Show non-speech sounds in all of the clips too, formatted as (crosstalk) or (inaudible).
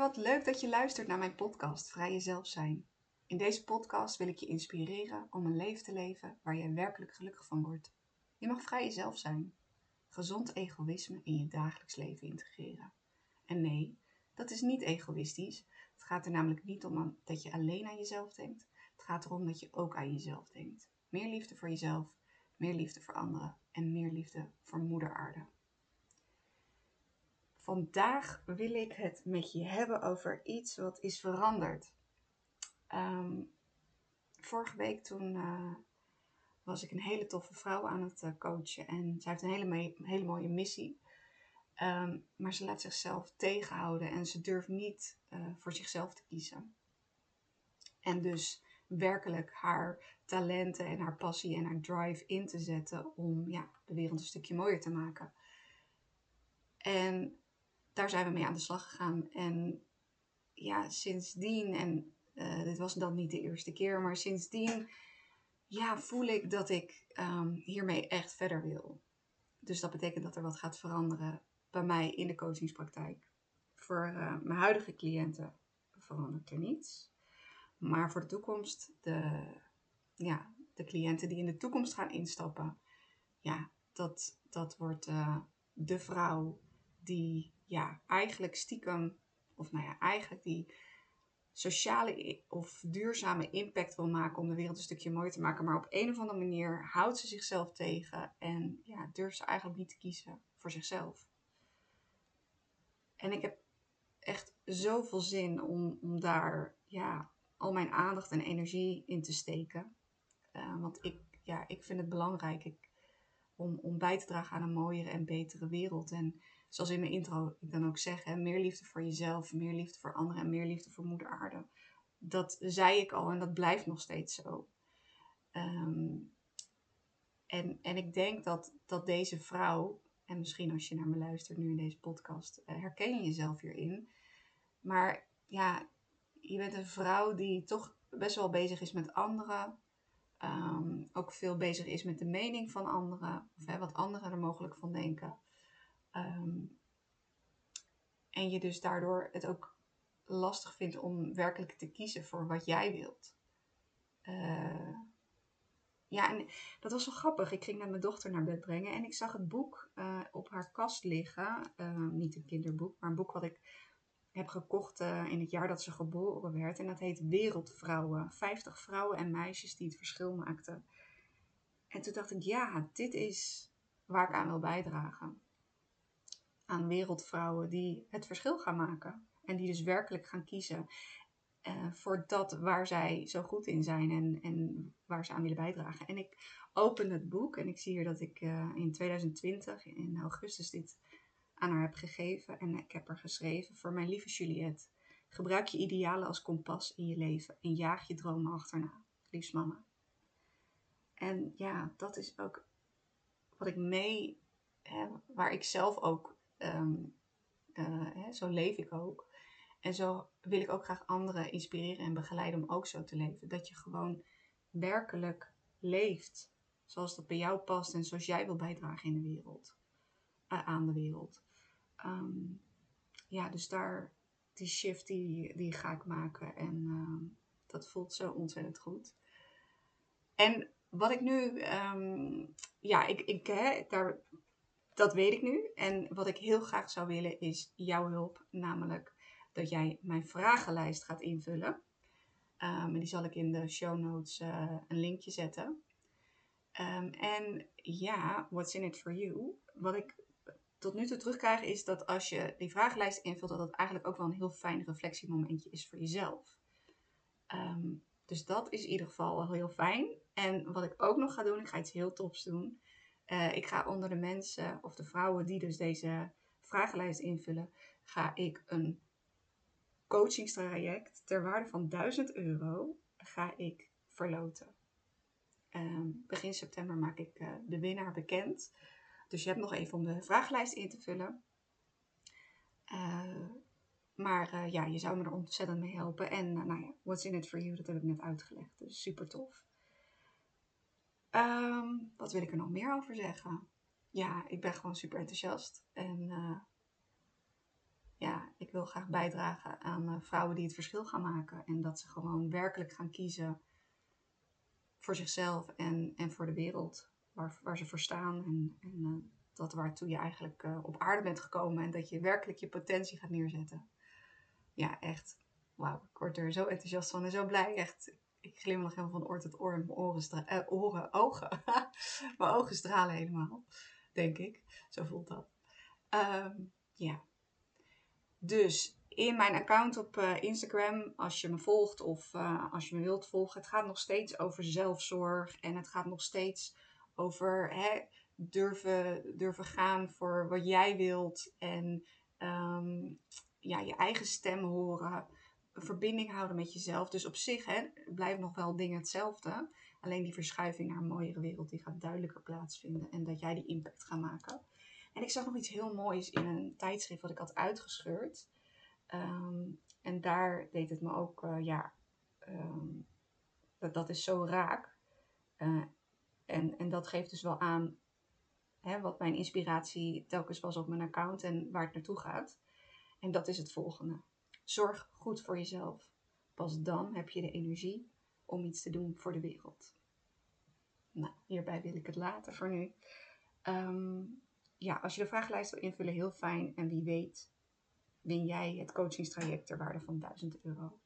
wat leuk dat je luistert naar mijn podcast Vrij Jezelf Zijn. In deze podcast wil ik je inspireren om een leven te leven waar je werkelijk gelukkig van wordt. Je mag vrij jezelf zijn. Gezond egoïsme in je dagelijks leven integreren. En nee, dat is niet egoïstisch. Het gaat er namelijk niet om dat je alleen aan jezelf denkt. Het gaat erom dat je ook aan jezelf denkt. Meer liefde voor jezelf, meer liefde voor anderen en meer liefde voor moeder aarde. Vandaag wil ik het met je hebben over iets wat is veranderd. Ehm, vorige week toen uh, was ik een hele toffe vrouw aan het uh, coachen en zij heeft een hele, hele mooie missie. Um, maar ze laat zichzelf tegenhouden en ze durft niet uh, voor zichzelf te kiezen. En dus werkelijk haar talenten en haar passie en haar drive in te zetten om ja, de wereld een stukje mooier te maken. En daar zijn we mee aan de slag gegaan. En ja, sindsdien, en uh, dit was dan niet de eerste keer, maar sindsdien ja, voel ik dat ik um, hiermee echt verder wil. Dus dat betekent dat er wat gaat veranderen bij mij in de coachingspraktijk. Voor uh, mijn huidige cliënten verandert er niets. Maar voor de toekomst, de, ja, de cliënten die in de toekomst gaan instappen, ja, dat, dat wordt uh, de vrouw die ja, eigenlijk stiekem, of nou ja, eigenlijk die sociale of duurzame impact wil maken om de wereld een stukje mooier te maken. Maar op een of andere manier houdt ze zichzelf tegen en ja, durft ze eigenlijk niet te kiezen voor zichzelf. En ik heb echt zoveel zin om, om daar ja, al mijn aandacht en energie in te steken. Uh, want ik, ja, ik vind het belangrijk om, om bij te dragen aan een mooiere en betere wereld. En zoals in mijn intro ik dan ook zeg, meer liefde voor jezelf, meer liefde voor anderen en meer liefde voor moeder aarde. Dat zei ik al en dat blijft nog steeds zo. Um, en, en ik denk dat, dat deze vrouw, en misschien als je naar me luistert nu in deze podcast, uh, herken je jezelf hierin. Maar ja, je bent een vrouw die toch best wel bezig is met anderen. Um, ook veel bezig is met de mening van anderen. Of hè, wat anderen er mogelijk van denken. Um, en je dus daardoor het ook lastig vindt om werkelijk te kiezen voor wat jij wilt. Uh, ja, en dat was wel grappig. Ik ging naar mijn dochter naar bed brengen en ik zag het boek uh, op haar kast liggen. Uh, niet een kinderboek, maar een boek wat ik heb gekocht in het jaar dat ze geboren werd. En dat heet Wereldvrouwen. 50 vrouwen en meisjes die het verschil maakten. En toen dacht ik, ja, dit is waar ik aan wil bijdragen aan wereldvrouwen die het verschil gaan maken. En die dus werkelijk gaan kiezen uh, voor dat waar zij zo goed in zijn en, en waar ze aan willen bijdragen. En ik open het boek en ik zie hier dat ik uh, in 2020, in augustus, dit aan haar heb gegeven. En ik heb er geschreven: Voor mijn lieve Juliette, gebruik je idealen als kompas in je leven en jaag je dromen achterna. Liefst mama. En ja, dat is ook wat ik mee, hè, waar ik zelf ook Uh, hè, zo leef ik ook. En zo wil ik ook graag anderen inspireren en begeleiden om ook zo te leven. Dat je gewoon werkelijk leeft zoals dat bij jou past en zoals jij wil bijdragen in de wereld. Uh, aan de wereld. Um, ja, dus daar, die shift die, die ga ik maken. En uh, dat voelt zo ontzettend goed. En wat ik nu, ja, ik, ik, hè, daar dat weet ik nu. En wat ik heel graag zou willen is jouw hulp. Namelijk dat jij mijn vragenlijst gaat invullen. Um, die zal ik in de show notes uh, een linkje zetten. Um, en ja, what's in it for you? Wat ik tot nu toe terugkrijg is dat als je die vragenlijst invult, dat het eigenlijk ook wel een heel fijn reflectiemomentje is voor jezelf. Um, dus dat is in ieder geval wel heel fijn. En wat ik ook nog ga doen, ik ga iets heel tofs doen. Uh, ik ga onder de mensen of de vrouwen die dus deze vragenlijst invullen, ga ik een coachingstraject ter waarde van 1000 euro ga ik verloten. Um, begin september maak ik uh, de winnaar bekend. Dus je hebt nog even om de vragenlijst in te vullen. Uh, maar ja, je zou me er ontzettend mee helpen. En nou ja, what's in it for you, dat heb ik net uitgelegd. Dus super tof. Um, wat wil ik er nog meer over zeggen? Ja, ik ben gewoon super enthousiast. En uh, ja, ik wil graag bijdragen aan eh, vrouwen die het verschil gaan maken. En dat ze gewoon werkelijk gaan kiezen voor zichzelf en, en voor de wereld waar, waar ze voor staan. En, en uh, dat waartoe je eigenlijk op aarde bent gekomen en dat je werkelijk je potentie gaat neerzetten. Ja, echt. Wauw, ik word er zo enthousiast van en zo blij. Echt, ik glimlach helemaal van oor tot oor. Mijn oren, stra- oren ogen. (laughs) mijn ogen stralen helemaal, denk ik. Zo voelt dat. Um, ja, dus in mijn account op uh, Instagram, als je me volgt of uh, als je me wilt volgen, het gaat nog steeds over zelfzorg en het gaat nog steeds over hè, durven, durven gaan voor wat jij wilt en um, ja, je eigen stem horen, verbinding houden met jezelf. Dus op zich hè, blijven nog wel dingen hetzelfde, alleen die verschuiving naar een mooiere wereld die gaat duidelijker plaatsvinden en dat jij die impact gaat maken. En ik zag nog iets heel moois in een tijdschrift wat ik had uitgescheurd. Um, en daar deed het me ook, uh, ja, um, dat, dat is zo raak. Uh, en, en dat geeft dus wel aan hè, wat mijn inspiratie telkens was op mijn account en waar het naartoe gaat. En dat is het volgende. Zorg goed voor jezelf. Pas dan heb je de energie om iets te doen voor de wereld. Nou, hierbij wil ik het laten voor nu. Um, ja, als je de vragenlijst wil invullen, heel fijn. En wie weet, win jij het coachingstraject ter waarde van 1000 euro.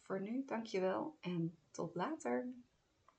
Voor nu, dankjewel en tot later.